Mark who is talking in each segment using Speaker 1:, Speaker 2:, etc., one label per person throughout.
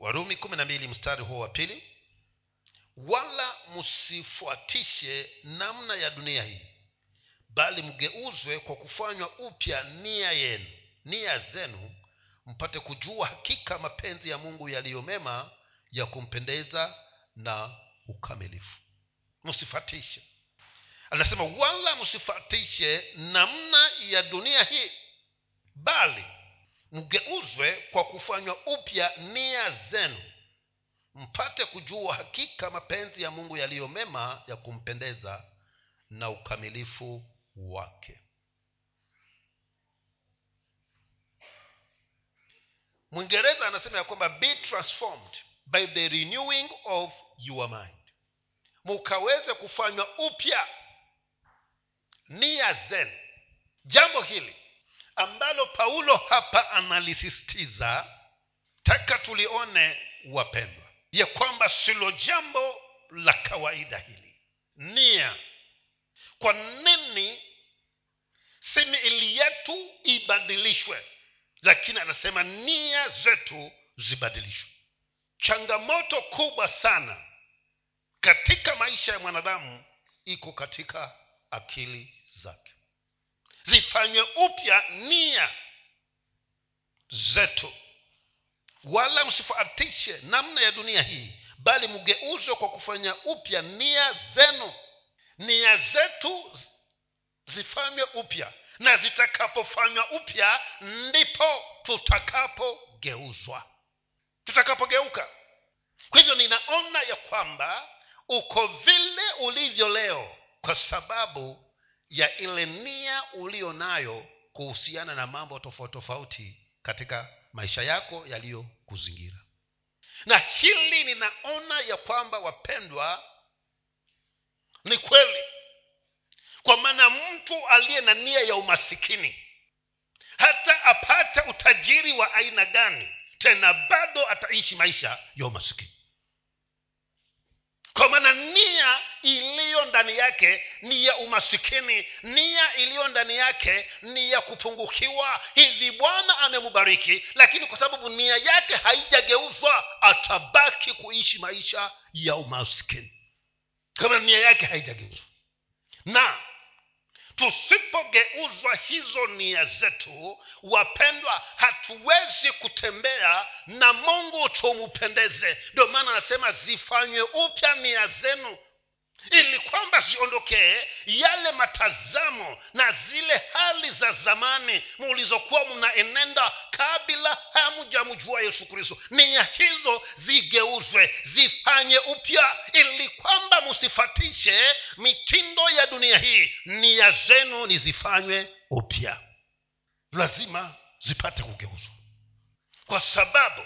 Speaker 1: warumi kumi na mbili mstari huo wa pili. Wala msifuatishe namna ya dunia hii bali mgeuzwe kwa kufanywa upya nia yenu nia zenu mpate kujua hakika mapenzi ya mungu yaliyo mema ya kumpendeza na ukamilifu. Msifatishe anasema wala msifatishe namna ya dunia hii bali mgeuzwe kwa kufanywa upya nia zenu mpate kujua hakika mapenzi ya mungu yaliyo mema ya kumpendeza na ukamilifu wake. Mwingereza anasema ya kwamba be transformed by the renewing of your mind. Mukaweze kufanywa upya nia zenu. Jambo hili ambalo paulo hapa analisisitiza taka tulione wapendwa ya kwamba silo jambo la kawaida hili. Nia. Kwa nini si miili yetu ibadilishwe? Lakini anasema nia zetu zibadilishwe. Changamoto kubwa sana katika maisha ya mwanadamu iko katika akili zake zifanye upya nia zetu. Wala msifuatishe namna ya dunia hii bali mgeuzwe kwa kufanya upya nia zenu. Nia zetu zifanywe upya na zitakapofanywa upya ndipo tutakapogeuzwa. Tutakapogeuka. Kwa hivyo ninaona ya kwamba uko vile ulivyo leo kwa sababu ya ile nia ulio nayo kuhusiana na mambo tofauti tofauti katika maisha yako yaliyokuzingira. Na hili ninaona ya kwamba wapendwa ni kweli. Kwa maana mtu aliye na nia ya umasikini hata apate utajiri wa aina gani tena bado ataishi maisha ya umasikini kwa maana nia iliyo ndani yake ni ya umasikini nia iliyo ndani yake ni ya kupungukiwa. Hivi bwana amembariki lakini kwa sababu nia yake haijageuzwa atabaki kuishi maisha ya umasikini. Kama nia yake haijageuzwa. Na tusipogeuzwa hizo nia zetu wapendwa hatuwezi kutembea na mungu tumupendeze ndio maana anasema zifanywe upya nia zenu ili kwamba ziondokee yale matazamo na zile hali za zamani mulizokuwa mnaenenda kabla hamjamjua yesu kristo. Nia hizo zigeuzwe zifanye upya ili kwamba msifatishe mitindo ya dunia hii. Nia zenu ni zifanywe upya. Lazima zipate kugeuzwa. Kwa sababu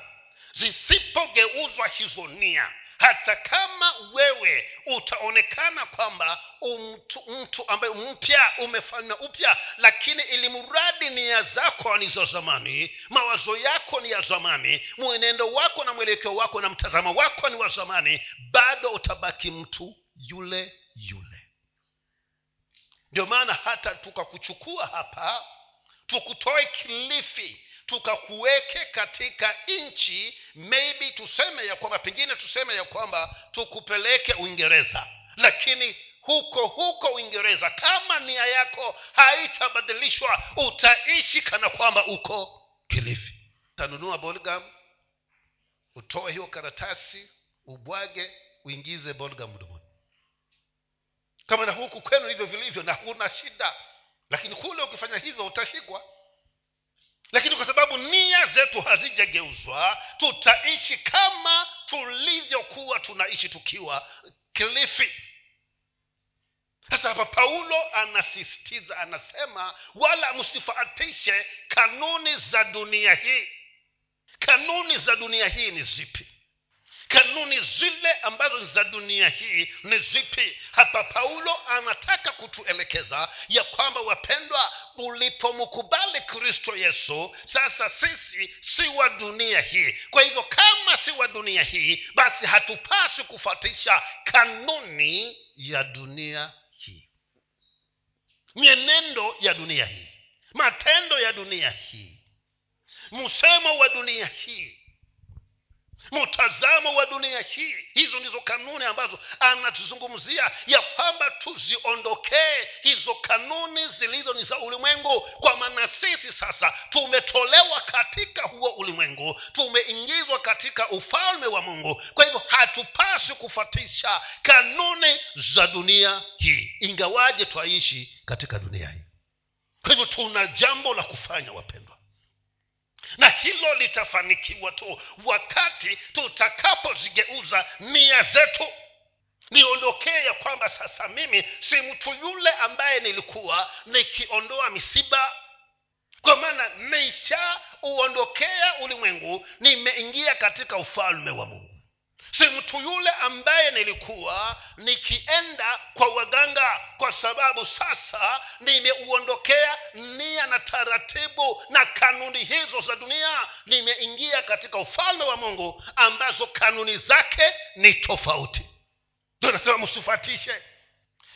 Speaker 1: zisipogeuzwa hizo nia hata kama wewe utaonekana kwamba mtu, mtu ambaye mpya umefanywa upya lakini ili mradi nia zako ni za zamani mawazo yako ni ya zamani mwenendo wako na mwelekeo wako na mtazamo wako ni wa zamani bado utabaki mtu yule yule. Ndio maana hata tukakuchukua hapa tukutoe kilifi tukakuweke katika nchi maybe tuseme ya kwamba pengine tuseme ya kwamba tukupeleke uingereza. Lakini huko huko uingereza kama nia yako haitabadilishwa utaishi kana kwamba uko kilifi. Utanunua bolgam utoe hiyo karatasi ubwage uingize bolgam mdomoni. Kama na huku kwenu hivyo vilivyo na huna shida lakini kule ukifanya hivyo utashikwa lakini kwa sababu nia zetu hazijageuzwa tutaishi kama tulivyokuwa tunaishi tukiwa kilifi. Sasa hapa paulo anasisitiza anasema wala msifaatishe kanuni za dunia hii. Kanuni za dunia hii ni zipi kanuni zile ambazo ni za dunia hii ni zipi? Hapa paulo anataka kutuelekeza ya kwamba wapendwa ulipomkubali kristo yesu sasa sisi si wa dunia hii. Kwa hivyo kama si wa dunia hii basi hatupaswi kufuatisha kanuni ya dunia hii. Mienendo ya dunia hii matendo ya dunia hii msemo wa dunia hii mtazamo wa dunia hii hizo ndizo kanuni ambazo anatuzungumzia ya kwamba tuziondokee hizo kanuni zilizo ni za ulimwengu. Kwa maana sisi sasa tumetolewa katika huo ulimwengu tumeingizwa katika ufalme wa mungu. Kwa hivyo hatupaswi kufatisha kanuni za dunia hii ingawaje twaishi katika dunia hii. Kwa hivyo tuna jambo la kufanya wapendwa na hilo litafanikiwa tu wakati tutakapozigeuza nia zetu. Niondokee ya kwamba sasa mimi si mtu yule ambaye nilikuwa nikiondoa misiba. Kwa maana nishauondokea ulimwengu nimeingia katika ufalme wa mungu si mtu yule ambaye nilikuwa nikienda kwa waganga kwa sababu sasa nimeuondokea nia na taratibu na kanuni hizo za dunia nimeingia katika ufalme wa mungu ambazo kanuni zake ni tofauti. Tunasema msifatishe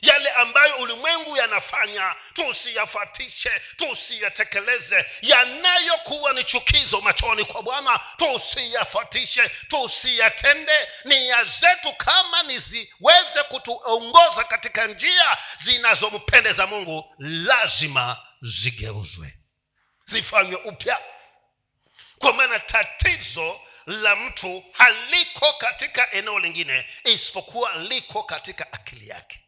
Speaker 1: yale ambayo ulimwengu yanafanya tusiyafatishe tusiyatekeleze. Yanayokuwa ni chukizo machoni kwa bwana tusiyafatishe tusiyatende. Nia zetu kama niziweze kutuongoza katika njia zinazompendeza mungu lazima zigeuzwe zifanywe upya. Kwa maana tatizo la mtu haliko katika eneo lingine isipokuwa liko katika akili yake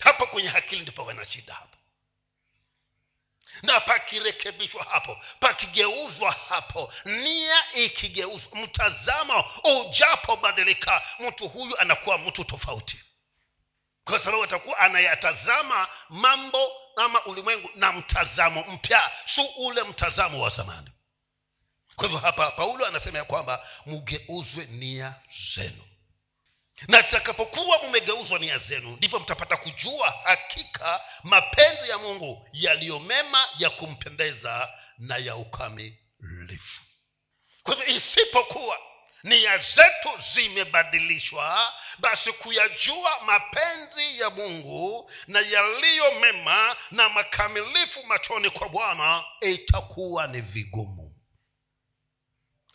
Speaker 1: hapo kwenye akili ndipo wana shida hapo. Na pakirekebishwa hapo pakigeuzwa hapo nia ikigeuzwa mtazamo ujapobadilika mtu huyu anakuwa mtu tofauti. Kwa sababu atakuwa anayatazama mambo ama ulimwengu na mtazamo mpya su ule mtazamo wa zamani. Kwa hivyo hapa paulo anasema ya kwamba mugeuzwe nia zenu na takapokuwa mumegeuzwa nia zenu ndipo mtapata kujua hakika mapenzi ya mungu yaliyo mema ya kumpendeza na ya ukamilifu. Kwa hivyo isipokuwa nia zetu zimebadilishwa basi kuyajua mapenzi ya mungu na yaliyo mema na makamilifu machoni kwa bwana itakuwa ni vigumu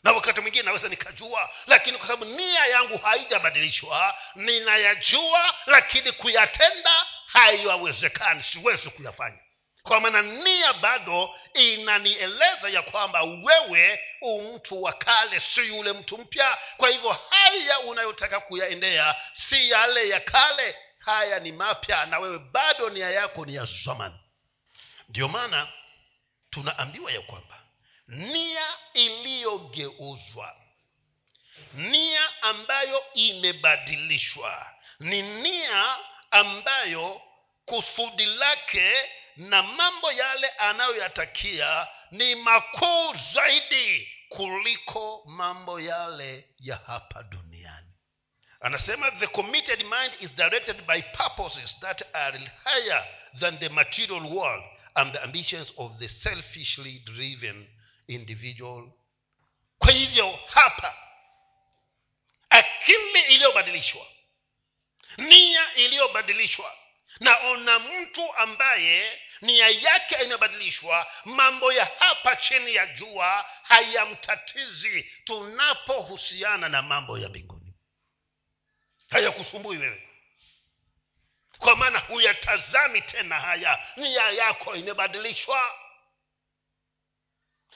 Speaker 1: na wakati mwingine naweza nikajua lakini kwa sababu nia yangu haijabadilishwa ninayajua lakini kuyatenda haiwawezekani siwezi kuyafanya. Kwa maana nia bado inanieleza ya kwamba wewe umtu wa kale si yule mtu mpya. Kwa hivyo haya unayotaka kuyaendea si yale ya kale haya ni mapya na wewe bado nia yako ni ya zamani. Ndio maana tunaambiwa ya kwamba nia iliyogeuzwa. Nia ambayo imebadilishwa. Ni nia ambayo kusudi lake na mambo yale anayoyatakia ni makuu zaidi kuliko mambo yale ya hapa duniani. Anasema the committed mind is directed by purposes that are higher than the material world and the ambitions of the selfishly driven individual. Kwa hivyo hapa akili iliyobadilishwa nia iliyobadilishwa naona mtu ambaye nia yake inabadilishwa mambo ya hapa chini ya jua hayamtatizi tunapohusiana na mambo ya mbinguni. Hayakusumbui wewe. Kwa maana huyatazami tena haya. Nia yako imebadilishwa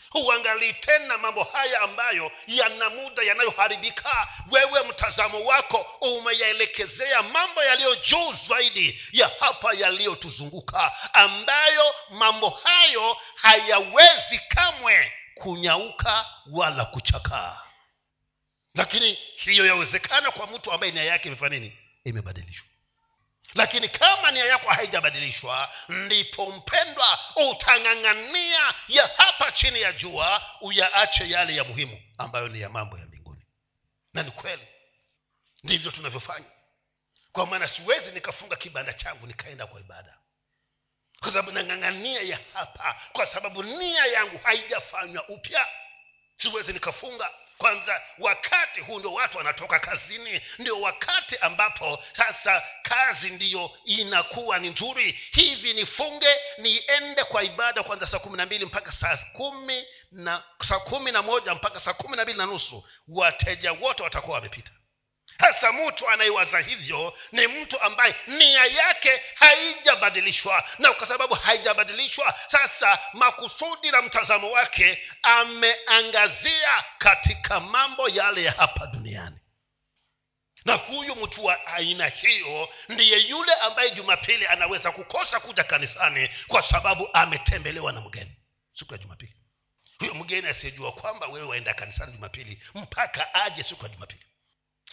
Speaker 1: huangalii tena mambo haya ambayo yana muda yanayoharibika. Wewe mtazamo wako umeyaelekezea mambo yaliyo juu zaidi ya hapa yaliyotuzunguka ambayo mambo hayo hayawezi kamwe kunyauka wala kuchakaa. Lakini hiyo yawezekana kwa mtu ambaye nia yake imefanya nini? Imebadilishwa lakini kama nia yako haijabadilishwa ndipo mpendwa utang'ang'ania ya hapa chini ya jua uyaache yale ya muhimu ambayo ni ya mambo ya mbinguni. Na ni kweli. Ndivyo tunavyofanya. Kwa maana siwezi nikafunga kibanda changu nikaenda kwa ibada. Kwa sababu nang'ang'ania ya hapa kwa sababu nia yangu haijafanywa upya. Siwezi nikafunga kwanza wakati huu ndio watu wanatoka kazini ndio wakati ambapo sasa kazi ndiyo inakuwa ni nzuri. Hivi nifunge niende kwa ibada kwanza saa kumi na mbili mpaka saa kumi na moja mpaka saa kumi na mbili na nusu. Wateja wote watakuwa wamepita hasa mtu anayewaza hivyo ni mtu ambaye nia yake haijabadilishwa. Na kwa sababu haijabadilishwa sasa makusudi na mtazamo wake ameangazia katika mambo yale ya hapa duniani. Na huyu mtu wa aina hiyo ndiye yule ambaye jumapili anaweza kukosa kuja kanisani kwa sababu ametembelewa na mgeni siku ya jumapili. Huyo mgeni asiyejua kwamba wewe waenda kanisani jumapili mpaka aje siku ya jumapili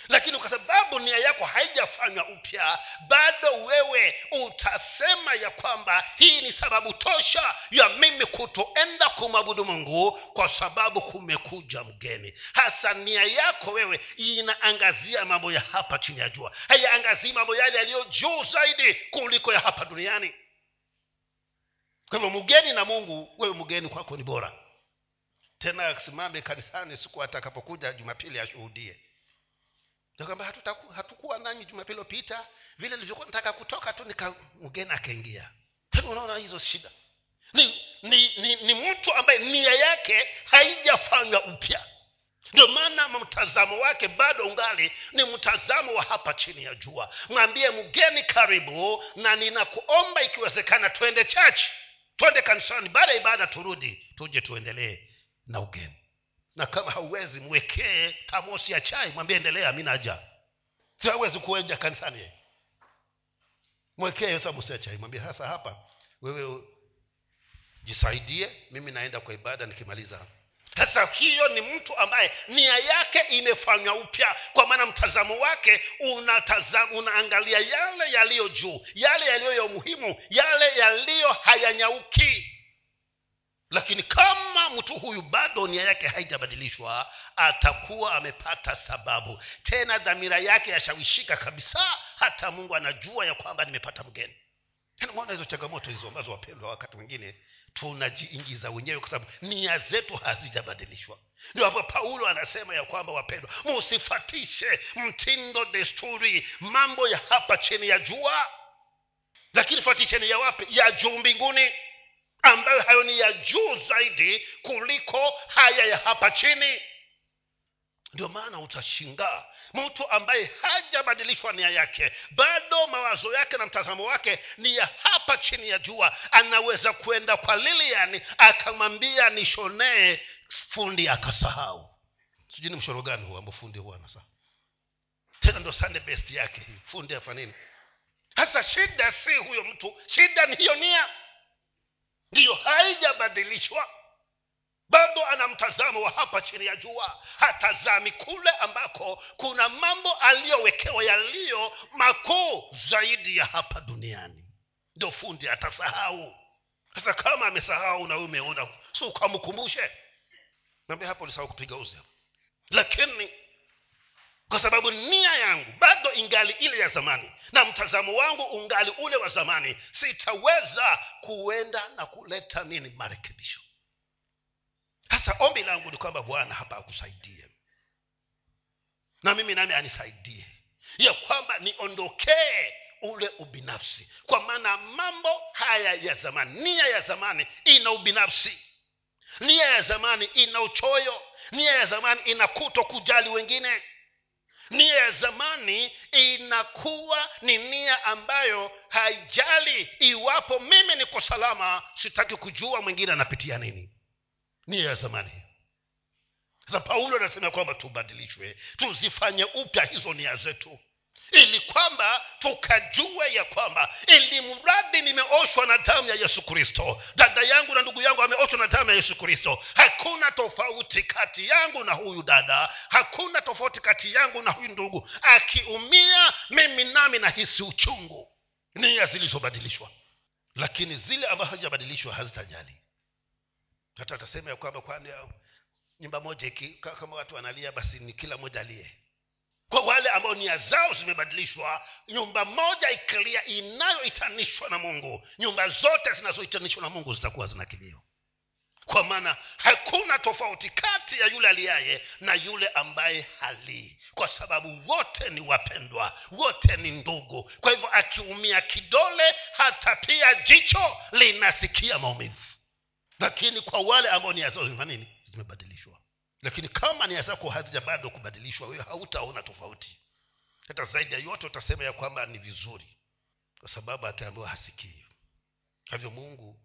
Speaker 1: lakini kwa sababu nia yako haijafanywa upya bado wewe utasema ya kwamba hii ni sababu tosha ya mimi kutoenda kumwabudu mungu kwa sababu kumekuja mgeni. Hasa nia yako wewe inaangazia mambo ya hapa chini ya jua. Haiangazii mambo yale yaliyo juu zaidi kuliko ya hapa duniani. Kwa hivyo mgeni na mungu wewe mgeni kwako ni bora. Tena asimame kanisani siku atakapokuja jumapili ashuhudie kwamba hatukuwa nanyi jumapili iliyopita vile nilivyokuwa nataka kutoka tu nika akaingia. Unaona hizo shida. Ni ni, ni ni mtu ambaye nia yake haijafanywa upya. Ndio maana mtazamo wake bado ungali ni mtazamo wa hapa chini ya jua. Mwambie mgeni karibu na ninakuomba ikiwezekana twende chachi twende kanisani. Baada ya ibada turudi tuje tuendelee na ugeni na kama hauwezi mwekee tamosi ya chai mwambie endelea mi naja si kuenja kanisani. Mwekee hiyo tamosi ya chai mwambie sasa hapa wewe jisaidie mimi naenda kwa ibada nikimaliza. Sasa hiyo ni mtu ambaye nia yake imefanywa upya. Kwa maana mtazamo wake unatazam, unaangalia yale yaliyo juu yale yaliyo ya umuhimu yale yaliyo hayanyauki lakini kama mtu huyu bado nia yake haijabadilishwa atakuwa amepata sababu. Tena dhamira yake yashawishika kabisa hata mungu anajua ya kwamba nimepata mgeni. Mona hizo changamoto hizo ambazo wapendwa wakati mwingine tunajiingiza wenyewe kwa sababu nia zetu hazijabadilishwa. Ndio hapo paulo anasema ya kwamba wapendwa musifatishe mtindo desturi mambo ya hapa chini ya jua. Lakini fatisheni ya wapi? Ya juu mbinguni ambayo hayo ni ya juu zaidi kuliko haya ya hapa chini. Ndio maana utashingaa mtu ambaye hajabadilishwa nia yake bado mawazo yake na mtazamo wake ni ya hapa chini ya jua anaweza kwenda kwa lilian akamwambia nishonee fundi akasahau. Sijui ni mshoro gani huo ambao fundi huwa anasahau. Tena ndo sunday best yake fundi afa nini? Hasa shida si huyo mtu shida ni hiyo nia ndiyo haijabadilishwa. Bado ana mtazamo wa hapa chini ya jua. Hatazami kule ambako kuna mambo aliyowekewa yaliyo makuu zaidi ya hapa duniani. Ndio fundi atasahau. Sasa kama amesahau na umeona si ukamkumbushe? Nambia hapo ulisahau kupiga uzi lakini kwa sababu nia yangu bado ingali ile ya zamani. Na mtazamo wangu ungali ule wa zamani. Sitaweza kuenda na kuleta nini? Marekebisho. Sasa ombi langu ni kwamba bwana hapa akusaidie. Na mimi nami anisaidie. Ya kwamba niondokee ule ubinafsi. Kwa maana mambo haya ya zamani nia ya zamani ina ubinafsi. Nia ya zamani ina uchoyo. Nia ya zamani ina kuto kujali wengine nia ya zamani inakuwa ni nia ambayo haijali iwapo mimi niko salama sitaki kujua mwingine anapitia nini. Nia ya zamani. Sasa paulo anasema kwamba tubadilishwe tuzifanye upya hizo nia zetu ili kwamba tukajue ya kwamba ili mradi nimeoshwa na damu ya yesu kristo. Dada yangu na ndugu yangu ameoshwa na damu ya yesu kristo. Hakuna tofauti kati yangu na huyu dada. Hakuna tofauti kati yangu na huyu ndugu. Akiumia mimi nami nahisi uchungu. Nia zilizobadilishwa. Lakini zile ambazo hazijabadilishwa hazitajali hata atasema ya kwamba kwani nyumba moja iki kama watu wanalia basi ni kila moja aliye kwa wale ambao nia zao zimebadilishwa nyumba moja ikilia inayohitanishwa na mungu. Nyumba zote zinazohitanishwa na mungu zitakuwa zina kilio. Kwa maana hakuna tofauti kati ya yule aliyaye na yule ambaye halii kwa sababu wote ni wapendwa wote ni ndugu. Kwa hivyo akiumia kidole hata pia jicho linasikia maumivu. Lakini kwa wale ambao nia zao zimefanya nini? Zimebadilishwa lakini kama nia zako hazija bado kubadilishwa wewe hautaona tofauti. Hata zaidi ya yote utasema ya kwamba ni vizuri. Kwa sababu ataambiwa hasikii hivyo mungu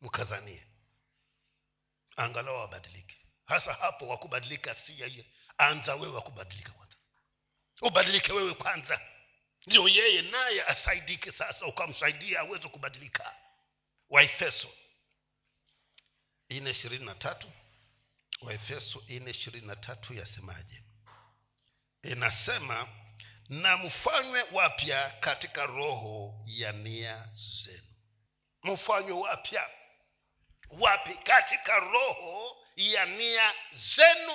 Speaker 1: mkazanie angalau wabadilike hasa hapo wakubadilika si yeye. Anza wewe wakubadilika kwanza. Ubadilike wewe kwanza. Ndio yeye naye asaidike sasa ukamsaidia aweze kubadilika. Waefeso ine ishirini na tatu waefeso ine ishirini na tatu yasemaje? Inasema na mfanywe wapya katika roho ya nia zenu. Mfanywe wapya wapi? Katika roho ya nia zenu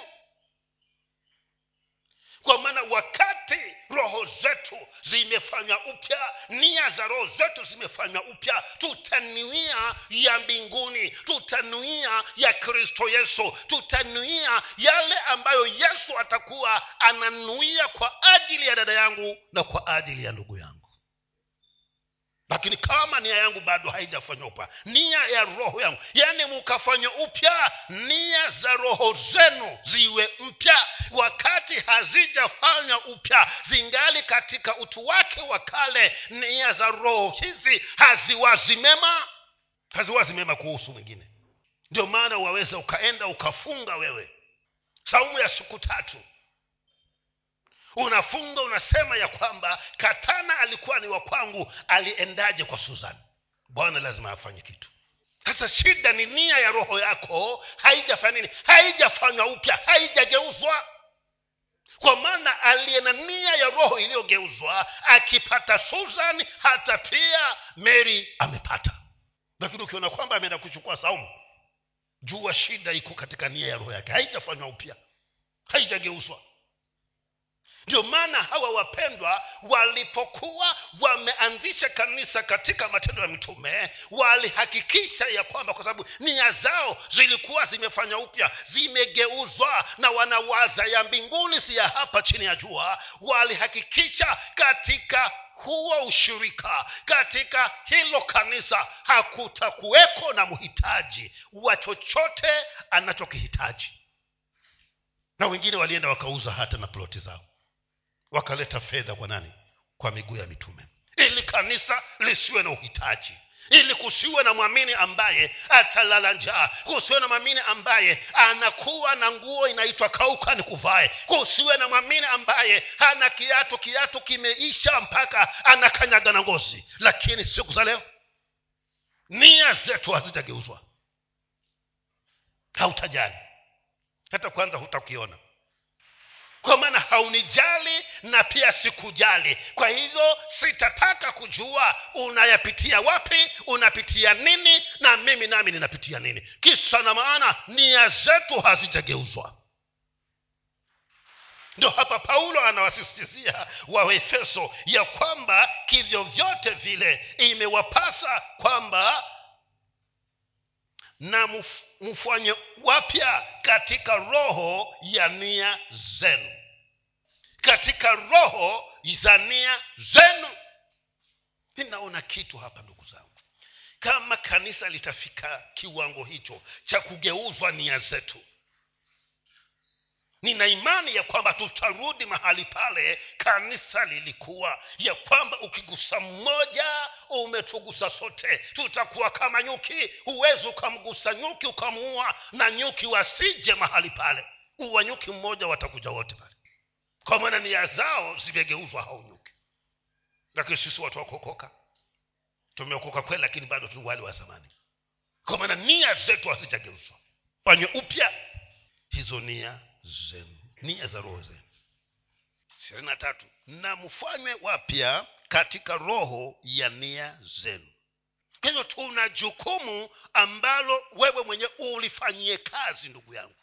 Speaker 1: kwa maana wakati roho zetu zimefanywa upya nia za roho zetu zimefanywa upya tutanuia ya mbinguni tutanuia ya kristo yesu tutanuia yale ambayo yesu atakuwa ananuia kwa ajili ya dada yangu na kwa ajili ya ndugu yangu lakini kama nia yangu bado haijafanywa upya nia ya roho yangu yaani mukafanywa upya nia za roho zenu ziwe mpya. Wakati hazijafanywa upya zingali katika utu wake wa kale nia za roho hizi haziwazi mema haziwazi mema kuhusu mwingine. Ndio maana waweza ukaenda ukafunga wewe. Saumu ya siku tatu unafunga unasema ya kwamba katana alikuwa ni wa kwangu aliendaje kwa susan? Bwana lazima afanye kitu. Sasa shida ni nia ya roho yako haijafanya nini? Haijafanywa upya haijageuzwa. Kwa maana aliye na nia ya roho iliyogeuzwa akipata susan hata pia mary amepata. Lakini ukiona kwamba ameenda kuchukua saumu jua shida iko katika nia ya roho yake. Haijafanywa upya haijageuzwa ndio maana hawa wapendwa walipokuwa wameanzisha kanisa katika matendo ya mitume walihakikisha ya kwamba kwa sababu nia zao zilikuwa zimefanya upya zimegeuzwa na wanawaza ya mbinguni si ya hapa chini ya jua walihakikisha katika huo ushirika katika hilo kanisa hakutakuweko na mhitaji wa chochote anachokihitaji. Na wengine walienda wakauza hata na ploti zao wakaleta fedha kwa nani? Kwa miguu ya mitume. Ili kanisa lisiwe na uhitaji. Ili kusiwe na mwamini ambaye atalala njaa. Kusiwe na mwamini ambaye anakuwa na nguo inaitwa kauka ni kuvae. Kusiwe na mwamini ambaye hana kiatu kiatu kimeisha mpaka anakanyaga na ngozi. Lakini siku za leo nia zetu hazitageuzwa. Hautajali. Hata kwanza hutakiona kwa maana haunijali na pia sikujali. Kwa hivyo sitataka kujua unayapitia wapi unapitia nini na mimi nami ninapitia nini. Kisa na maana nia zetu hazijageuzwa. Ndio hapa paulo anawasisitizia waefeso ya kwamba kivyovyote vile imewapasa kwamba na mfanye wapya katika roho ya nia zenu. Katika roho za nia zenu. Ninaona kitu hapa ndugu zangu. Kama kanisa litafika kiwango hicho cha kugeuzwa nia zetu nina imani ya kwamba tutarudi mahali pale kanisa lilikuwa. Ya kwamba ukigusa mmoja umetugusa sote. Tutakuwa kama nyuki. Huwezi ukamgusa nyuki ukamuua na nyuki wasije mahali pale. Uwa nyuki mmoja watakuja wote pale. Kwa maana nia zao zimegeuzwa hau nyuki. Lakini sisi watu wakuokoka tumeokoka kweli lakini bado tu wale wa zamani. Kwa maana nia zetu hazijageuzwa. Fanywe upya hizo nia zenu. Nia za roho zenu. Ishirini na tatu. Na mfanywe wapya katika roho ya nia zenu. Kwa hivyo tuna jukumu ambalo wewe mwenyewe ulifanyie kazi ndugu yangu.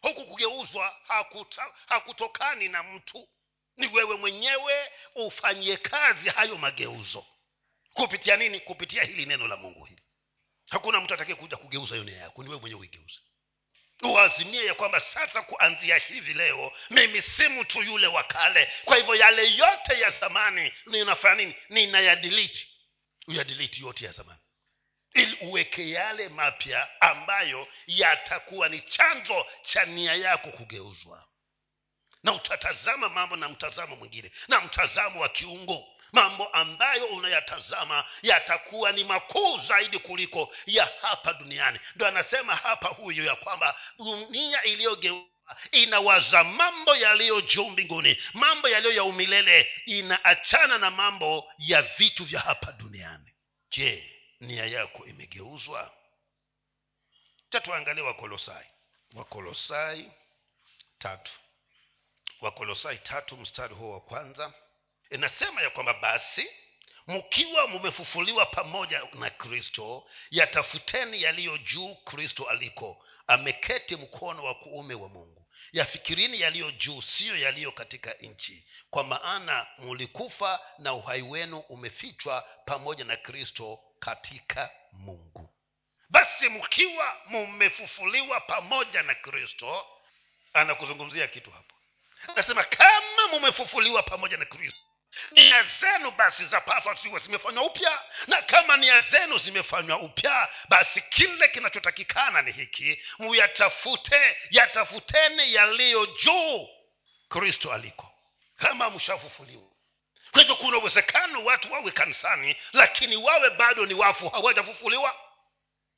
Speaker 1: Huku kugeuzwa hakuta, hakutokani na mtu. Ni wewe mwenyewe ufanyie kazi hayo mageuzo. Kupitia nini? Kupitia hili neno la mungu hili. Hakuna mtu atakaye kuja kugeuza hiyo nia yako. Ni wewe mwenyewe uigeuze uazimie ya kwamba sasa kuanzia hivi leo mimi si mtu yule wa kale. Kwa hivyo yale yote ya zamani ninafanya nini? Ninayadiliti uyadiliti yote ya zamani. Ili uweke yale mapya ambayo yatakuwa ni chanzo cha nia yako kugeuzwa. Na utatazama mambo na mtazamo mwingine. Na mtazamo wa kiungo mambo ambayo unayatazama yatakuwa ni makuu zaidi kuliko ya hapa duniani. Ndo anasema hapa huyu ya kwamba dunia iliyogeuka inawaza mambo yaliyo juu mbinguni mambo yaliyo ya umilele inaachana na mambo ya vitu vya hapa duniani. Je nia yako imegeuzwa? Tatuangalia wakolosai. Wakolosai tatu. Wakolosai tatu mstari huo wa kwanza inasema ya kwamba basi mkiwa mumefufuliwa pamoja na kristo yatafuteni yaliyo juu kristo aliko ameketi mkono wa kuume wa mungu. Yafikirini yaliyo juu siyo yaliyo katika nchi. Kwa maana mulikufa na uhai wenu umefichwa pamoja na kristo katika mungu. Basi mkiwa mumefufuliwa pamoja na kristo anakuzungumzia kitu hapo. Anasema kama mumefufuliwa pamoja na kristo nia zenu basi zapaswa ziwe zimefanywa upya. Na kama nia zenu zimefanywa upya basi kile kinachotakikana ni hiki. Muyatafute yatafuteni yaliyo juu. Kristo aliko. Kama mshafufuliwa. Kwa hivyo kuna uwezekano watu wawe kanisani lakini wawe bado ni wafu hawajafufuliwa.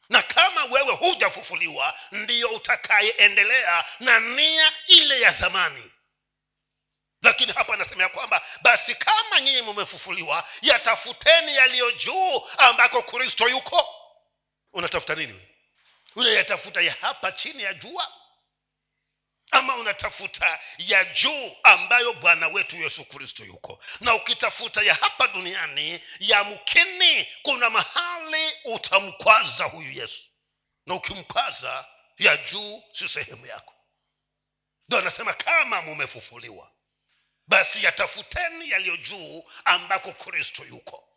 Speaker 1: Na kama wewe hujafufuliwa ndiyo utakayeendelea na nia ile ya zamani lakini hapa anasema ya kwamba basi kama nyinyi mumefufuliwa yatafuteni yaliyo juu ambako kristo yuko. Unatafuta nini unayatafuta ya hapa chini ya jua? Ama unatafuta ya juu ambayo bwana wetu yesu kristo yuko? Na ukitafuta ya hapa duniani yamkini kuna mahali utamkwaza huyu yesu. Na ukimkwaza ya juu si sehemu yako. Ndo anasema kama mumefufuliwa basi yatafuteni yaliyo juu ambako kristo yuko.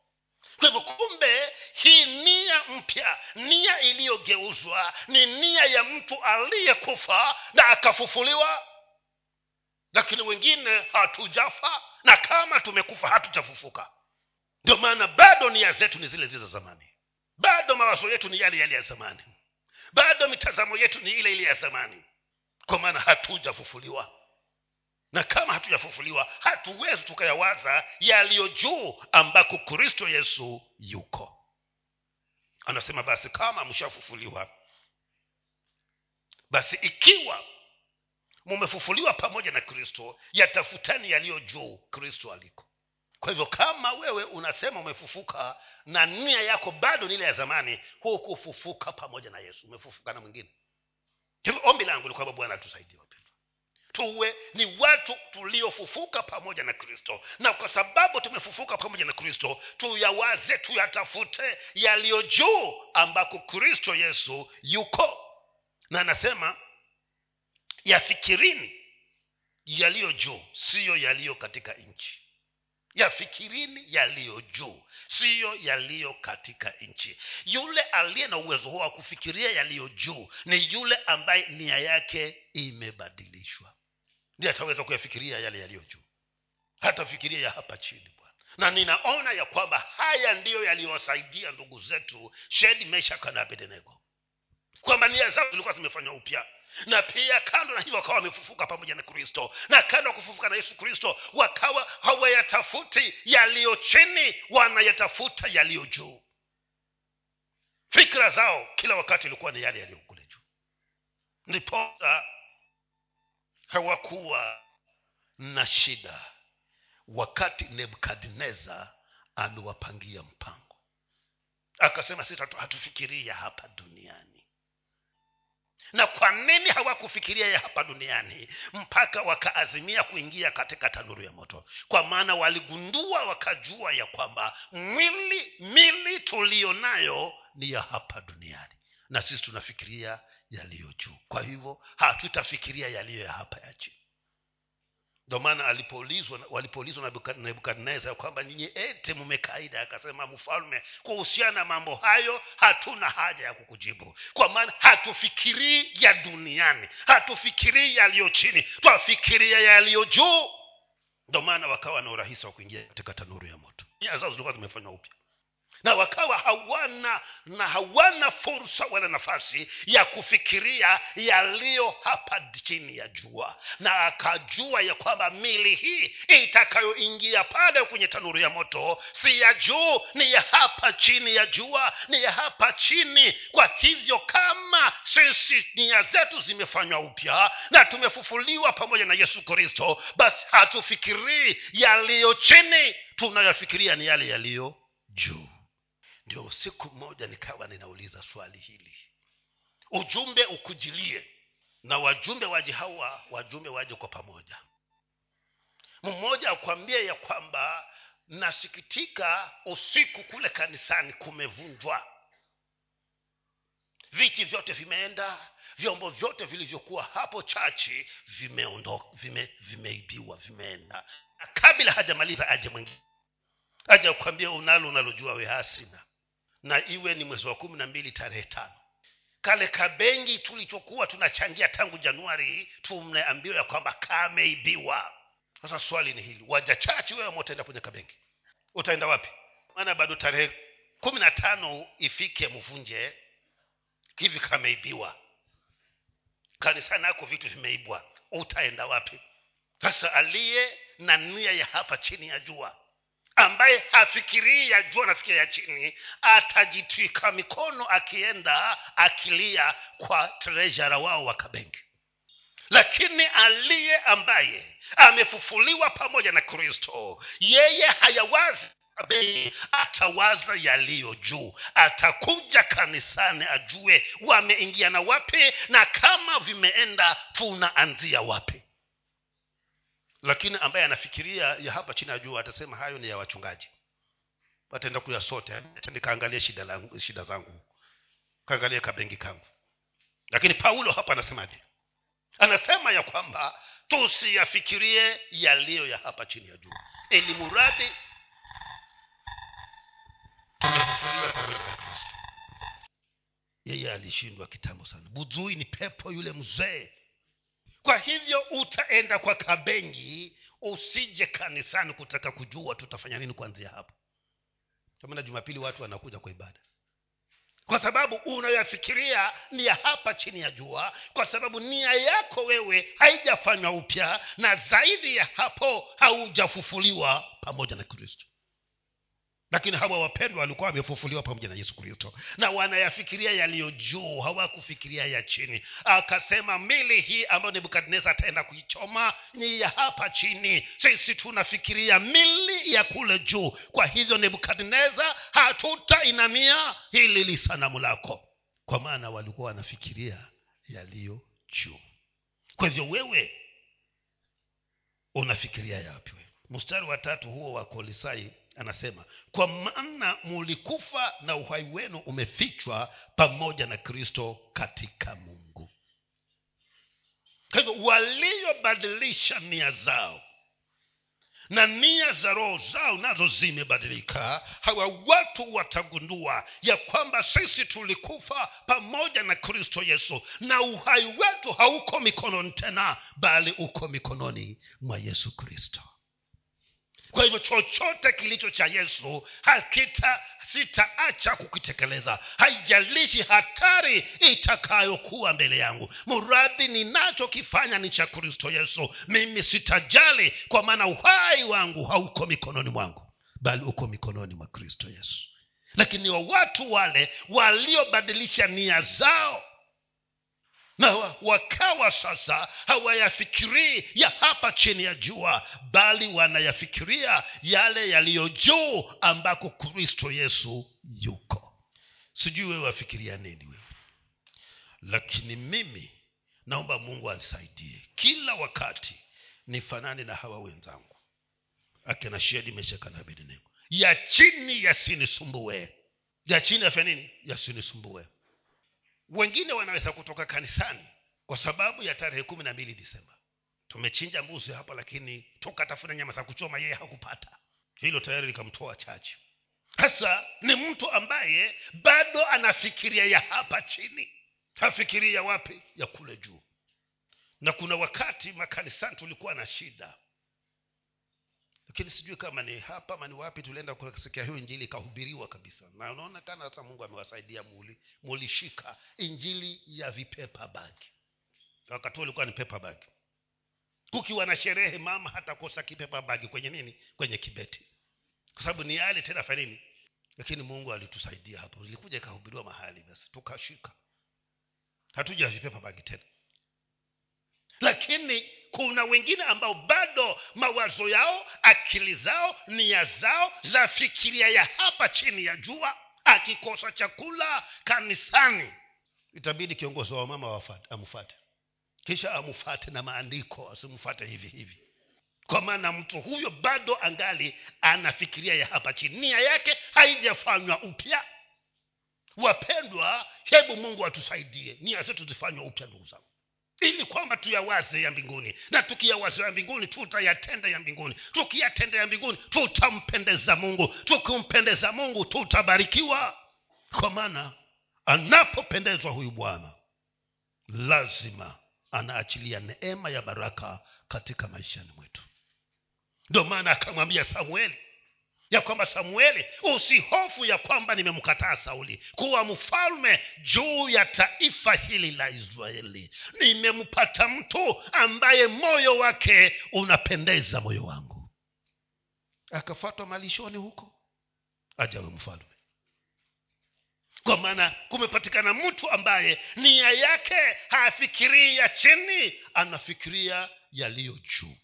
Speaker 1: Kwa hivyo kumbe hii nia mpya nia iliyogeuzwa ni nia ya mtu aliyekufa na akafufuliwa. Lakini wengine hatujafa na kama tumekufa hatujafufuka. Ndio maana bado nia zetu ni zile zile za zamani. Bado mawazo yetu ni yale yale ya zamani. Bado mitazamo yetu ni ile ile ya zamani. Kwa maana hatujafufuliwa na kama hatujafufuliwa hatuwezi tukayawaza yaliyo juu ambako kristo yesu yuko. Anasema basi kama mshafufuliwa basi ikiwa mumefufuliwa pamoja na kristo yatafutani yaliyo juu kristo aliko. Kwa hivyo kama wewe unasema umefufuka na nia yako bado ni ile ya zamani hukufufuka pamoja na yesu. Umefufuka na mwingine. Hivyo ombi langu ni kwamba bwana atusaidie tuwe ni watu tuliofufuka pamoja na kristo. Na kwa sababu tumefufuka pamoja na kristo tuyawaze tuyatafute yaliyo juu ambako kristo yesu yuko. Na anasema yafikirini yaliyo juu siyo yaliyo katika nchi. Yafikirini yaliyo juu siyo yaliyo katika nchi. Yule aliye na uwezo huo wa kufikiria yaliyo juu ni yule ambaye nia yake imebadilishwa ndiye ataweza kuyafikiria yale yaliyo juu. Hatafikiria ya hapa chini bwana. Na ninaona ya kwamba haya ndiyo yaliyowasaidia ndugu zetu shedi meshaka na kwamba nia zao zilikuwa zimefanywa upya. Na pia kando na hivyo wakawa wamefufuka pamoja na kristo. Na kando ya kufufuka na yesu kristo wakawa hawayatafuti yaliyo chini wanayatafuta yaliyo juu. Fikra zao kila wakati ilikuwa ni yale yaliyokule juu. Ndiposa hawakuwa na shida. Wakati nebukadnezar amewapangia mpango akasema sisi hatufikiria hapa duniani. Na kwa nini hawakufikiria ya hapa duniani? Mpaka wakaazimia kuingia katika tanuru ya moto. Kwa maana waligundua wakajua ya kwamba mwili mili tuliyo nayo ni ya hapa duniani. Na sisi tunafikiria yaliyo juu. Kwa hivyo hatutafikiria yaliyo ya hapa ya chini. Ndo maana alipoulizwa walipoulizwa na nebukadnezar kwamba nyinyi ete mmekaida akasema mfalme kuhusiana na mambo hayo hatuna haja ya kukujibu. Kwa maana hatufikirii ya duniani hatufikirii yaliyo chini twafikiria yaliyo juu. Ndo maana wakawa na urahisi wa kuingia katika tanuru ya moto. Zao zilikuwa zimefanywa upya na wakawa hawana na hawana fursa wala nafasi ya kufikiria yaliyo hapa chini ya jua. Na akajua ya kwamba mili hii itakayoingia pale kwenye tanuru ya moto si ya juu ni ya hapa chini ya jua ni ya hapa chini. Kwa hivyo kama sisi nia zetu zimefanywa upya na tumefufuliwa pamoja na yesu kristo basi hatufikirii yaliyo chini. Tunayofikiria ni yale yaliyo juu ndio siku moja nikawa ninauliza swali hili. Ujumbe ukujilie na wajumbe waje hawa wajumbe waje kwa pamoja. Mmoja akwambie ya kwamba nasikitika usiku kule kanisani kumevunjwa. Viti vyote vimeenda vyombo vyote vilivyokuwa hapo chachi vimeondoka vime, vimeibiwa vimeenda. Na kabla hajamaliza aje mwingine. Aje akwambia unalo unalojua we hasina na iwe ni mwezi wa kumi na mbili tarehe tano. Kale kabengi tulichokuwa tunachangia tangu januari tumeambiwa ya kwamba kameibiwa. Sasa swali ni hili wajachachi wewe utaenda kwenye kabengi utaenda wapi? Maana bado tarehe kumi na tano ifike mvunje hivi kameibiwa. Kanisani yako vitu vimeibwa utaenda wapi? Sasa aliye na nia ya hapa chini ya jua ambaye hafikirii ya jua nafikiria ya chini atajitwika mikono akienda akilia kwa trejara wao wa kabenki. Lakini aliye ambaye amefufuliwa pamoja na kristo yeye hayawazi bei atawaza yaliyo juu. Atakuja kanisani ajue wameingiana wapi na kama vimeenda tunaanzia wapi lakini ambaye anafikiria ya hapa chini ya juu atasema hayo ni ya wachungaji. Ataenda kuyasote. Sote nikaangalie shida, shida zangu. Kaangalie kabengi kangu. Lakini paulo hapa anasemaje? Anasema ya kwamba tusiyafikirie yaliyo ya hapa chini ya juu. Ili muradi. Yeye alishindwa kitambo sana. Buzui ni pepo yule mzee kwa hivyo utaenda kwa kabengi usije kanisani kutaka kujua tutafanya nini kuanzia hapo. Maana jumapili watu wanakuja kwa ibada. Kwa sababu unayoyafikiria ni ya hapa chini ya jua kwa sababu nia yako wewe haijafanywa upya na zaidi ya hapo haujafufuliwa pamoja na kristo lakini hawa wapendwa walikuwa wamefufuliwa pamoja na yesu kristo. Na wanayafikiria yaliyo juu hawakufikiria ya chini. Akasema mili hii ambayo nebukadnezar ataenda kuichoma ni ya hapa chini. Sisi tunafikiria mili ya kule juu. Kwa hivyo nebukadnezar hatutainamia hili lisanamu lako. Kwa maana walikuwa wanafikiria yaliyo juu. Kwa hivyo wewe unafikiria yapi? Mstari wa tatu huo wa kolisai anasema kwa maana mulikufa na uhai wenu umefichwa pamoja na kristo katika mungu. Kwa hivyo waliobadilisha nia zao na nia za roho zao nazo zimebadilika hawa watu watagundua ya kwamba sisi tulikufa pamoja na kristo yesu na uhai wetu hauko mikononi tena bali uko mikononi mwa yesu kristo kwa hivyo chochote kilicho cha yesu hakita sitaacha kukitekeleza. Haijalishi hatari itakayokuwa mbele yangu. Mradhi ninachokifanya ni cha kristo yesu. Mimi sitajali kwa maana uhai wangu hauko mikononi mwangu bali uko mikononi mwa kristo yesu. Lakini wa watu wale waliobadilisha nia zao na wakawa sasa hawayafikirii ya hapa chini ya jua bali wanayafikiria yale yaliyo juu ambako kristo yesu yuko. Sijui wewe wafikiria nini wewe lakini mimi naomba mungu anisaidie. Kila wakati nifanane na hawa wenzangu. Akina shedi mesheka na abednego. Ya chini yasinisumbue. Ya chini yafanya nini? Yasinisumbue wengine wanaweza kutoka kanisani kwa sababu ya tarehe kumi na mbili disemba. Tumechinja mbuzi hapa lakini toka tafuna nyama za kuchoma yeye hakupata. Hilo tayari likamtoa chache hasa ni mtu ambaye bado anafikiria ya hapa chini. Hafikiria wapi? Ya kule juu. Na kuna wakati makanisani tulikuwa na shida lakini sijui kama ni hapa ama ni wapi tulienda kusikia hiyo injili ikahubiriwa kabisa. Na unaonekana sasa mungu amewasaidia muli mulishika. Injili ya vipepa bagi wakati huo ulikuwa ni pepa bagi kukiwa na sherehe mama hatakosa kipepa bagi kwenye nini? Kwenye kibeti. Kwa sababu ni yale tena fanini lakini mungu alitusaidia hapo. Ilikuja ikahubiriwa mahali basi. Tukashika. Hatuja vipepa bagi tena. Lakini kuna wengine ambao bado mawazo yao akili zao nia zao za fikiria ya hapa chini ya jua akikosa chakula kanisani. Itabidi kiongozi wa mama amfate. Kisha amfate na maandiko asimfate hivi hivi. Kwa maana mtu huyo bado angali anafikiria ya hapa chini. Nia yake haijafanywa upya. Wapendwa hebu mungu atusaidie. Nia zetu zifanywa upya ndugu zangu ili kwamba tuyawaze ya mbinguni. Na tukiyawaza ya mbinguni tutayatenda ya mbinguni. Tukiyatenda ya mbinguni tutampendeza mungu. Tukimpendeza mungu tutabarikiwa. Kwa maana anapopendezwa huyu bwana lazima anaachilia neema ya baraka katika maishani mwetu. Ndio maana akamwambia samueli ya kwamba samueli usihofu ya kwamba nimemkataa sauli kuwa mfalme juu ya taifa hili la israeli. Nimempata mtu ambaye moyo wake unapendeza moyo wangu. Akafatwa malishoni huko. Ajawe mfalme. Kwa maana kumepatikana mtu ambaye nia yake hafikirii ya chini anafikiria yaliyo juu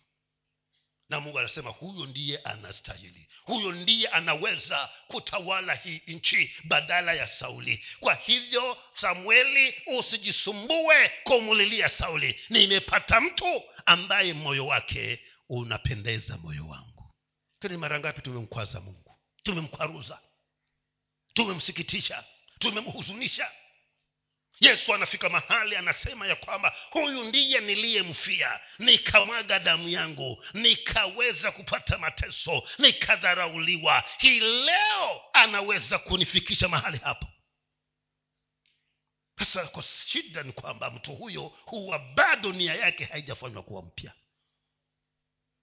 Speaker 1: na mungu anasema huyo ndiye anastahili. Huyo ndiye anaweza kutawala hii nchi badala ya sauli. Kwa hivyo samueli usijisumbue kumulilia sauli. Nimepata mtu ambaye moyo wake unapendeza moyo wangu. Kini mara ngapi tumemkwaza mungu? Tumemkwaruza. Tumemsikitisha. Tumemhuzunisha yesu anafika mahali anasema ya kwamba huyu ndiye niliyemfia nikamwaga damu yangu nikaweza kupata mateso nikadharauliwa. Hii leo anaweza kunifikisha mahali hapo sasa kwa shida ni kwamba mtu huyo huwa bado nia yake haijafanywa kuwa mpya.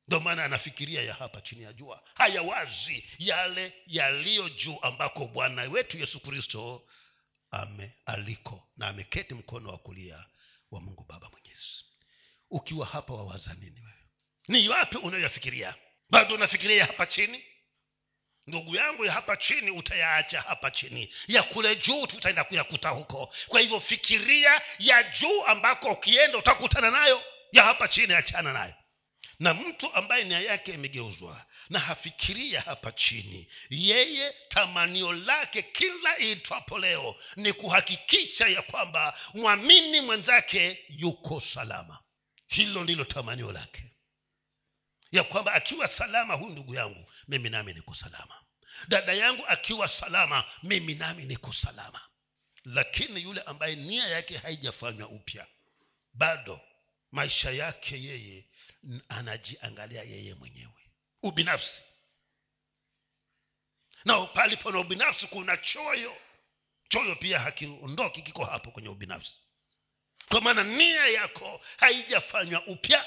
Speaker 1: Ndio maana anafikiria ya hapa chini ya jua. Hayawazi yale yaliyo juu ambako bwana wetu yesu kristo ame aliko na ameketi mkono wa kulia wa mungu baba mwenyezi. Ukiwa hapa wawaza nini wewe? Ni wapi unayoyafikiria bado unafikiria hapa chini? Ndugu yangu ya hapa chini utayaacha hapa chini. Ya kule juu tutaenda kuyakuta huko. Kwa hivyo fikiria ya juu ambako ukienda utakutana nayo. Ya hapa chini achana nayo na mtu ambaye nia yake imegeuzwa na hafikiria hapa chini. Yeye tamanio lake kila iitwapo leo ni kuhakikisha ya kwamba mwamini mwenzake yuko salama. Hilo ndilo tamanio lake. Ya kwamba akiwa salama huyu ndugu yangu mimi nami niko salama. Dada yangu akiwa salama mimi nami niko salama. Lakini yule ambaye nia yake haijafanywa upya bado maisha yake yeye anajiangalia yeye mwenyewe. Ubinafsi. Na palipo na ubinafsi kuna choyo. Choyo pia hakiondoki kiko hapo kwenye ubinafsi. Kwa maana nia yako haijafanywa upya.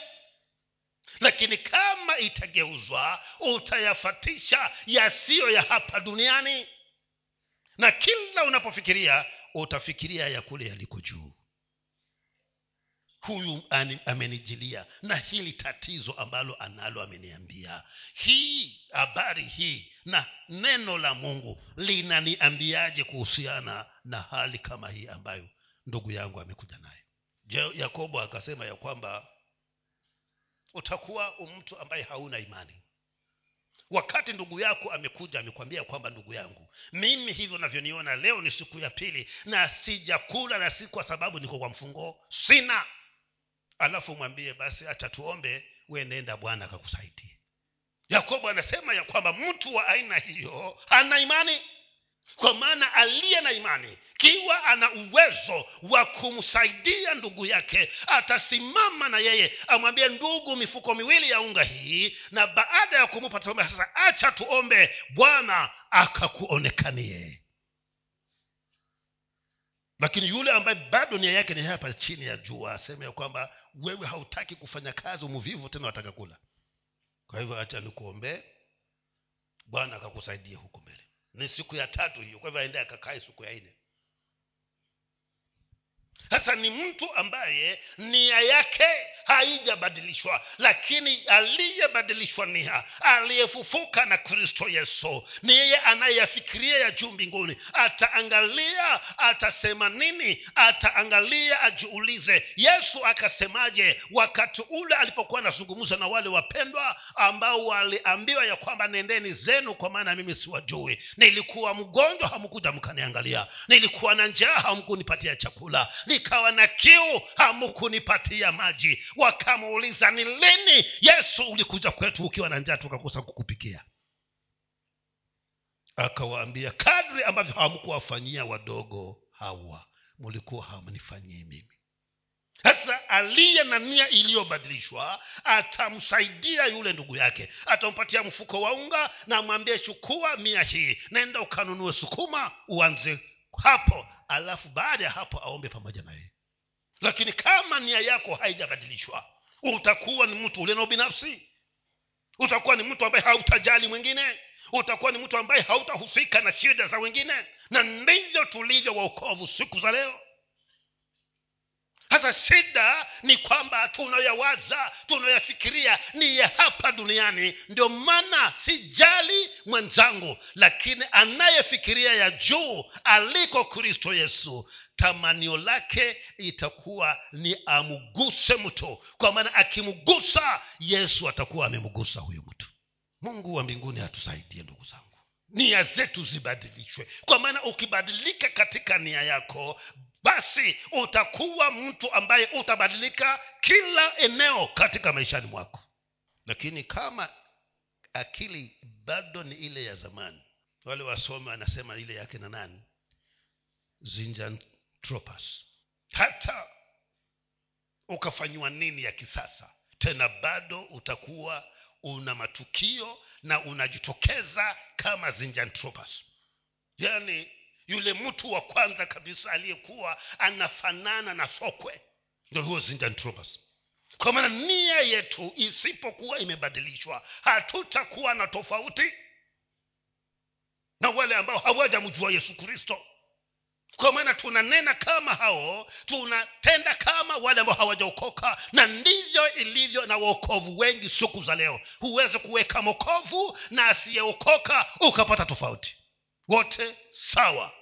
Speaker 1: Lakini kama itageuzwa utayafatisha yasiyo ya hapa duniani. Na kila unapofikiria utafikiria ya kule yaliko juu huyu amenijilia. Na hili tatizo ambalo analo ameniambia. Hii habari hii na neno la mungu linaniambiaje kuhusiana na hali kama hii ambayo ndugu yangu amekuja nayo? Yakobo akasema ya kwamba utakuwa mtu ambaye hauna imani. Wakati ndugu yako amekuja amekwambia kwamba ndugu yangu mimi hivyo navyoniona leo ni siku ya pili na sijakula na si kwa sababu niko kwa mfungo sina alafu mwambie basi hacha tuombe we nenda bwana akakusaidie. Yakobo anasema ya kwamba mtu wa aina hiyo hana imani. Kwa maana aliye na imani kiwa ana uwezo wa kumsaidia ndugu yake atasimama na yeye amwambie ndugu mifuko miwili ya unga hii na baada ya kumupa sasa acha tuombe bwana akakuonekanie lakini yule ambaye bado nia yake ni hapa chini ya jua aseme ya kwamba wewe hautaki kufanya kazi umuvivu tena wataka kula. Kwa hivyo hacha nikuombee bwana akakusaidia huko mbele. Ni siku ya tatu hiyo kwa hivyo aende akakae siku ya nne sasa ni mtu ambaye nia yake haijabadilishwa lakini aliyebadilishwa nia aliyefufuka na kristo yesu ni yeye anayeyafikiria ya juu mbinguni. Ataangalia atasema nini? Ataangalia ajiulize yesu akasemaje wakati ule alipokuwa anazungumza na wale wapendwa ambao waliambiwa ya kwamba nendeni zenu kwa maana mimi siwajui. Nilikuwa mgonjwa hamkuja mkaniangalia. Nilikuwa na njaa hamkunipatia chakula nikawa na kiu hamukunipatia maji. Wakamuuliza ni lini yesu ulikuja kwetu ukiwa na njaa tukakosa kukupikia? Akawaambia kadri ambavyo hamkuwafanyia wadogo hawa mulikuwa hamnifanyii mimi. Sasa aliye na nia iliyobadilishwa atamsaidia yule ndugu yake. Atampatia mfuko wa unga na amwambie chukua mia hii naenda ukanunue sukuma uanze hapo alafu baada ya hapo aombe pamoja na yeye. Lakini kama nia yako haijabadilishwa utakuwa ni mtu uleno binafsi utakuwa ni mtu ambaye hautajali mwingine. Utakuwa ni mtu ambaye hautahusika na shida za wengine. Na ndivyo tulivyo waokovu siku za leo hasa shida ni kwamba tunayawaza tunayafikiria ni ya hapa duniani. Ndio maana sijali mwenzangu lakini anayefikiria ya juu aliko kristo yesu tamanio lake itakuwa ni amguse mtu. Kwa maana akimgusa yesu atakuwa amemgusa huyu mtu. Mungu wa mbinguni atusaidie ndugu zangu. Nia zetu zibadilishwe. Kwa maana ukibadilika katika nia yako basi utakuwa mtu ambaye utabadilika kila eneo katika maishani mwako. Lakini kama akili bado ni ile ya zamani wale wasome wanasema ile yake na nani? Zinjantropas hata ukafanyiwa nini ya kisasa tena bado utakuwa una matukio na unajitokeza kama zinjantropas yaani yule mtu wa kwanza kabisa aliyekuwa anafanana na sokwe ndo huo zinjantropas kwa maana nia yetu isipokuwa imebadilishwa hatutakuwa na tofauti na wale ambao hawajamjua yesu kristo. Kwa maana tunanena kama hao tunatenda kama wale ambao hawajaokoka na ndivyo ilivyo na waokovu wengi siku za leo. Huwezi kuweka mokovu na asiyeokoka ukapata tofauti. Wote sawa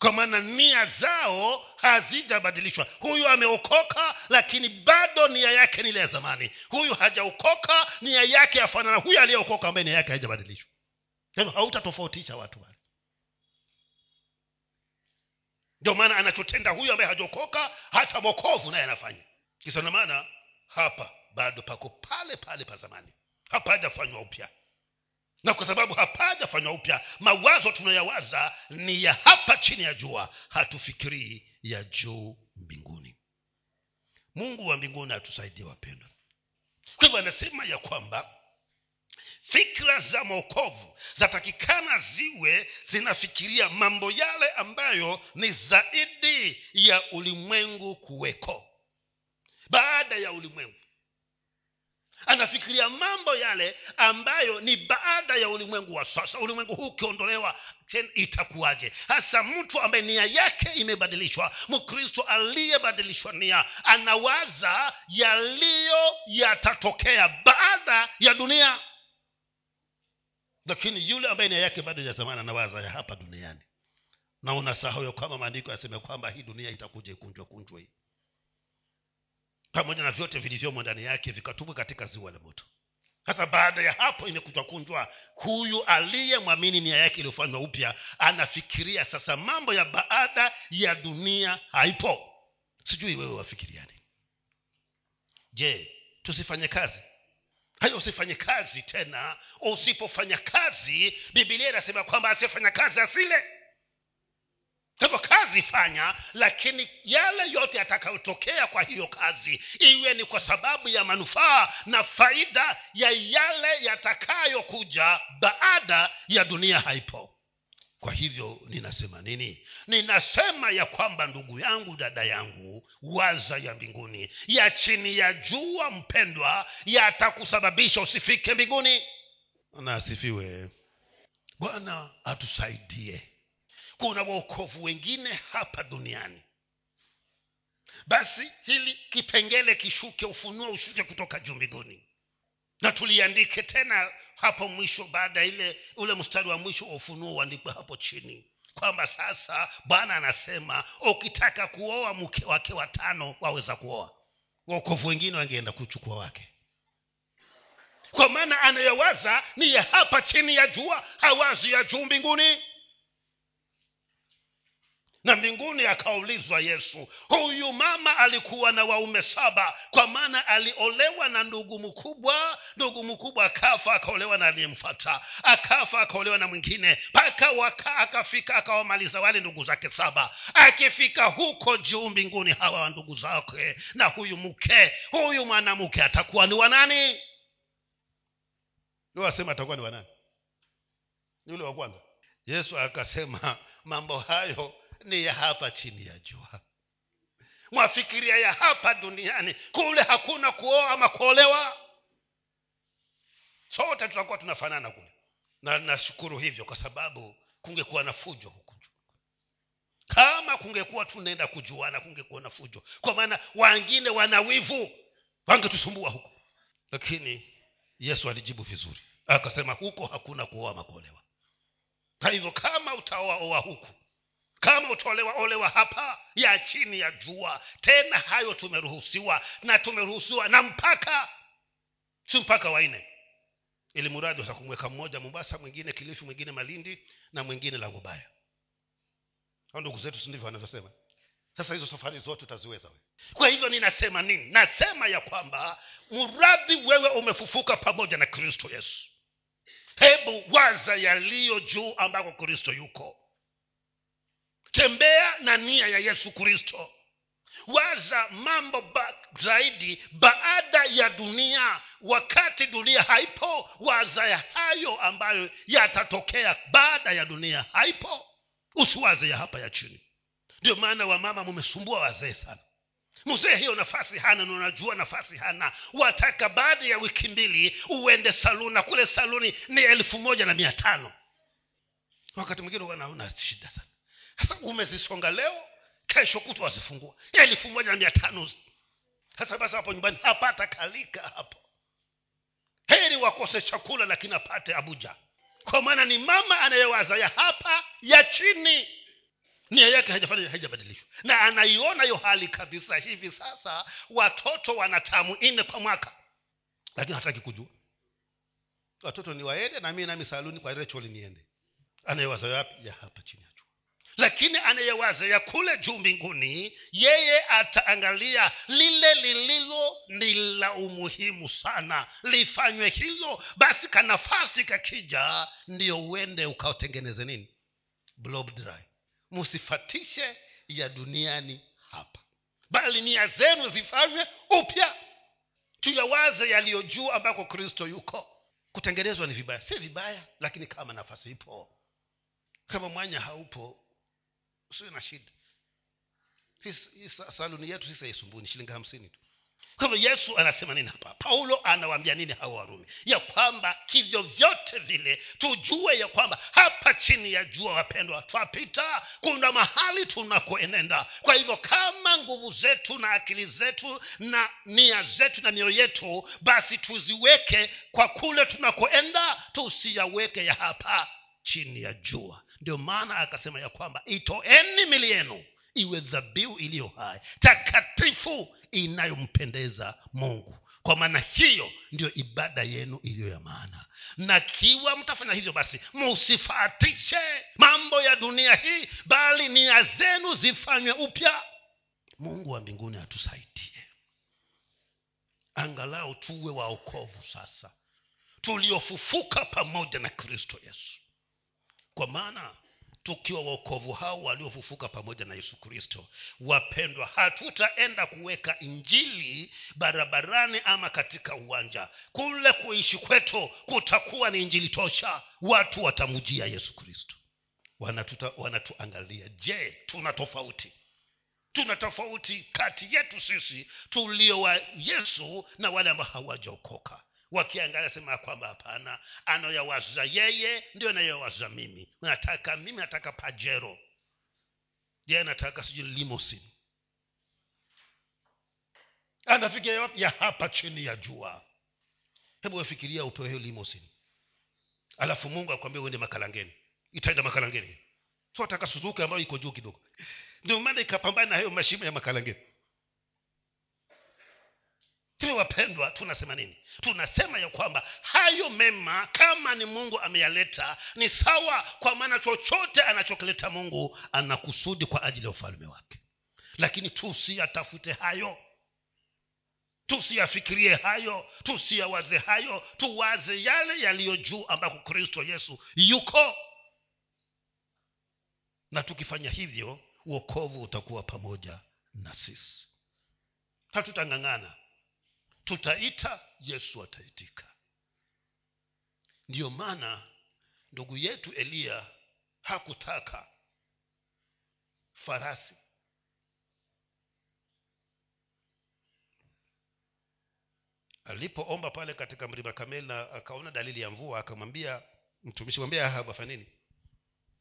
Speaker 1: kwa maana nia zao hazijabadilishwa. Huyu ameokoka lakini bado nia yake ni ile ya zamani. Huyu hajaokoka nia yake afanana huyu aliyeokoka ambaye nia yake haijabadilishwa. Hautatofautisha watu wale. Ndio maana anachotenda huyu ambaye hajaokoka hata mokovu naye anafanya. Kisa na maana hapa bado pako pale pale pa zamani. Hapa hajafanywa upya na kwa sababu hapajafanywa upya mawazo tunayawaza ni ya hapa chini ya jua. Hatufikirii ya juu mbinguni. Mungu wa mbinguni atusaidie wapendwa. Kwa hivyo anasema ya kwamba fikra za mwokovu zatakikana ziwe zinafikiria mambo yale ambayo ni zaidi ya ulimwengu kuweko. Baada ya ulimwengu anafikiria mambo yale ambayo ni baada ya ulimwengu wa sasa. Ulimwengu huu ukiondolewa itakuwaje? Hasa mtu ambaye nia yake imebadilishwa mkristo aliyebadilishwa nia anawaza yaliyo yatatokea baada ya dunia. Lakini yule ambaye nia yake bado ya zamani anawaza ya hapa duniani. Na unasahau ya kwamba maandiko yaseme kwamba hii dunia itakuja ikunjwa kunjwa hii pamoja na vyote vilivyomo ndani yake vikatupwa katika ziwa la moto. Sasa baada ya hapo imekutwa kunjwa huyu aliyemwamini nia yake iliyofanywa upya anafikiria sasa mambo ya baada ya dunia haipo. Sijui wewe wafikiriani. Je tusifanye kazi? Hayo usifanye kazi tena. Usipofanya kazi bibilia inasema kwamba asiyefanya kazi asile hivyo kazi fanya lakini yale yote yatakayotokea kwa hiyo kazi iwe ni kwa sababu ya manufaa na faida ya yale yatakayokuja baada ya dunia haipo. Kwa hivyo ninasema nini? Ninasema ya kwamba ndugu yangu dada yangu waza ya mbinguni ya chini ya jua mpendwa yatakusababisha usifike mbinguni. Na asifiwe. Bwana atusaidie kuna waokovu wengine hapa duniani. Basi hili kipengele kishuke ufunuo ushuke kutoka juu mbinguni. Na tuliandike tena hapo mwisho baada ile ule mstari wa mwisho wa ufunuo uandikwe hapo chini. Kwamba sasa bwana anasema ukitaka kuoa mke wake watano waweza kuoa. Waokovu wengine wangeenda kuchukua wake. Kwa maana anayowaza ni ya hapa chini ya jua hawazi ya juu mbinguni na mbinguni akaulizwa yesu huyu mama alikuwa na waume saba kwa maana aliolewa na ndugu mkubwa ndugu mkubwa akafa akaolewa na aliyemfata akafa akaolewa na mwingine mpaka waka akafika akawamaliza wale ndugu zake saba. Akifika huko juu mbinguni hawa wa ndugu zake na huyu mke huyu mwanamke atakuwa ni wanani wasema atakuwa ni wanani ni ule wa kwanza. Yesu akasema mambo hayo ni ya hapa chini ya jua. Mwafikiria ya hapa duniani kule hakuna kuoa ama kuolewa? Sote tutakuwa tunafanana kule. Na nashukuru hivyo kwa sababu kungekuwa na fujo huku kama kungekuwa tunaenda kujuana kungekuwa na fujo. Kwa maana wangine wana wivu wangetusumbua huku. Lakini yesu alijibu vizuri. Akasema huko hakuna kuoa makuolewa kwa hivyo kama utaoaoa huku kama utaolewa olewa hapa ya chini ya jua. Tena hayo tumeruhusiwa na tumeruhusiwa na mpaka. Si mpaka waine ili mradi watakumweka mmoja mombasa mwingine kilifi mwingine malindi na mwingine langobaya au ndugu zetu sindivyo wanavyosema? Sasa hizo safari zote utaziweza we kwa hivyo ninasema nini? Nasema ya kwamba mradhi wewe umefufuka pamoja na kristo yesu. Hebu waza yaliyo juu ambako kristo yuko tembea na nia ya yesu kristo. Waza mambo ba, zaidi baada ya dunia wakati dunia haipo waza ya hayo ambayo yatatokea baada ya dunia haipo. Usiwaze ya hapa ya chini. Ndio maana wamama mumesumbua wazee sana. Mzee hiyo nafasi hana na unajua nafasi hana. Wataka baada ya wiki mbili uende saluni na kule saluni ni elfu moja na mia tano. Wakati mwingine wanaona shida sana sasa umezisonga leo kesho kutu wazifungua. Elfu moja na mia tano sasa basi hapo nyumbani hapata kalika hapo. Heri wakose chakula lakini apate abuja. Kwa maana ni mama anayewaza ya hapa ya chini. Nia yake haijabadilishwa. Na anaiona hiyo hali kabisa hivi sasa watoto wana tamu nne kwa mwaka. Lakini hataki kujua. Watoto ni waende na mii nami saluni kwa recholi niende. Anayewaza yapi ya hapa chini lakini anayewaza ya kule juu mbinguni yeye ataangalia lile lililo ni la umuhimu sana. Lifanywe hilo basi kanafasi kakija ndiyo uende ukaotengeneze nini? Blob dry. Musifatishe ya duniani hapa. Bali nia zenu zifanywe upya. Tuyawaze yaliyo juu ambako kristo yuko. Kutengenezwa ni vibaya. Si vibaya lakini kama nafasi ipo. Kama mwanya haupo usiwe na shida. Saluni yetu sisi haisumbuni shilingi hamsini tu. Kwa hivyo yesu anasema nini hapa? Paulo anawaambia nini hawa warumi? Ya kwamba kivyo vyote vile tujue ya kwamba hapa chini ya jua wapendwa twapita kuna mahali tunakoenenda. Kwa hivyo kama nguvu zetu na akili zetu na nia zetu na mioyo yetu basi tuziweke kwa kule tunakoenda tusiyaweke ya hapa chini ya jua ndio maana akasema ya kwamba itoeni mili yenu iwe dhabihu iliyo hai takatifu inayompendeza mungu. Kwa maana hiyo ndiyo ibada yenu iliyo ya maana. Na kiwa mtafanya hivyo basi musifatishe mambo ya dunia hii bali nia zenu zifanywe upya. Mungu wa mbinguni atusaidie. Angalau tuwe waokovu sasa tuliofufuka pamoja na kristo yesu kwa maana tukiwa waokovu hao waliofufuka pamoja na yesu kristo wapendwa hatutaenda kuweka injili barabarani ama katika uwanja. Kule kuishi kwetu kutakuwa ni injili tosha. Watu watamujia yesu kristo. Wanatuta, wanatuangalia. Je tuna tofauti? Tuna tofauti kati yetu sisi tulio wa yesu na wale ambao hawajaokoka wakiangalia sema ya kwamba hapana anayowaza yeye ndio anayowaza mimi. Nataka mimi nataka pajero. Yeye anataka sijui limosin anafikiria wapi? Ya hapa chini ya jua. Hebu wafikiria upewe hiyo limosin alafu mungu akwambia uende makalangeni. Itaenda makalangeni. So ataka suzuki ambayo iko juu kidogo. Ndio maana ikapambana na hayo mashimo ya makalangeni hivi wapendwa tunasema nini? Tunasema ya kwamba hayo mema kama ni mungu ameyaleta ni sawa kwa maana chochote anachokileta mungu anakusudi kwa ajili ya ufalme wake. Lakini tusiyatafute hayo. Tusiyafikirie hayo tusiyawaze hayo tuwaze yale yaliyo juu ambako kristo yesu yuko. Na tukifanya hivyo uokovu utakuwa pamoja na sisi. Hatutang'ang'ana tutaita yesu ataitika. Ndiyo maana ndugu yetu eliya hakutaka farasi. Alipoomba pale katika mlima kameli na akaona dalili ya mvua akamwambia mtumishi mwambia ahabu afanye nini?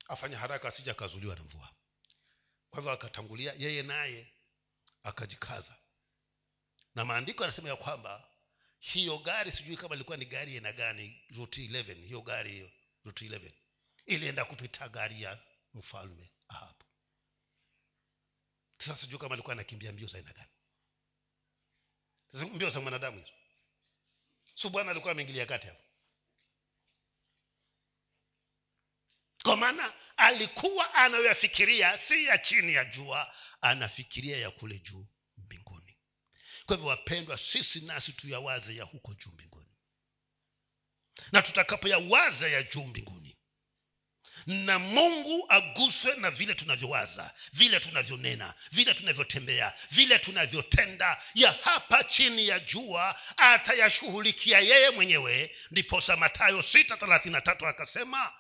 Speaker 1: Afanye haraka asija akazuliwa na mvua. Kwa hivyo akatangulia yeye naye akajikaza na maandiko yanasema ya kwamba hiyo gari sijui kama ilikuwa ni gari aina gani ruti 11 hiyo gari hiyo ruti 11 ilienda kupita gari ya mfalme ahabu. Sasa sijui kama alikuwa anakimbia mbio za aina gani. Mbio za mwanadamu hizo. So bwana alikuwa ameingilia kati hapo. Kwa maana alikuwa anayoyafikiria si ya chini ya jua anafikiria ya kule juu kwa hivyo wapendwa sisi nasi tuyawaze ya huko juu mbinguni. Na tutakapoyawaza ya juu mbinguni. Na mungu aguswe na vile tunavyowaza vile tunavyonena vile tunavyotembea vile tunavyotenda. Ya hapa chini ya jua atayashughulikia yeye mwenyewe. Ndiposa matayo sita thelathini na tatu akasema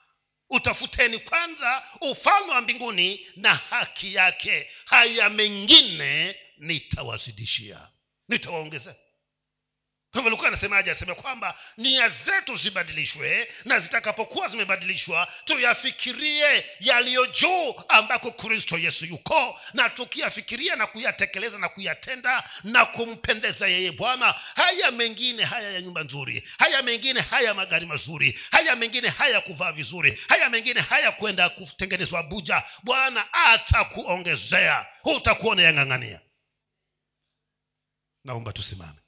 Speaker 1: utafuteni kwanza ufalme wa mbinguni na haki yake. Haya mengine nitawazidishia nitawaongezea. Hivyo anasemaje? Aseme kwamba nia zetu zibadilishwe na zitakapokuwa zimebadilishwa tuyafikirie yaliyo juu ambako kristo yesu yuko na tukiyafikiria na kuyatekeleza na kuyatenda na kumpendeza yeye bwana haya mengine haya ya nyumba nzuri haya mengine haya magari mazuri haya mengine haya kuvaa vizuri haya mengine haya kwenda kutengenezwa abuja bwana atakuongezea. Hutakuona yang'ang'ania naomba tusimame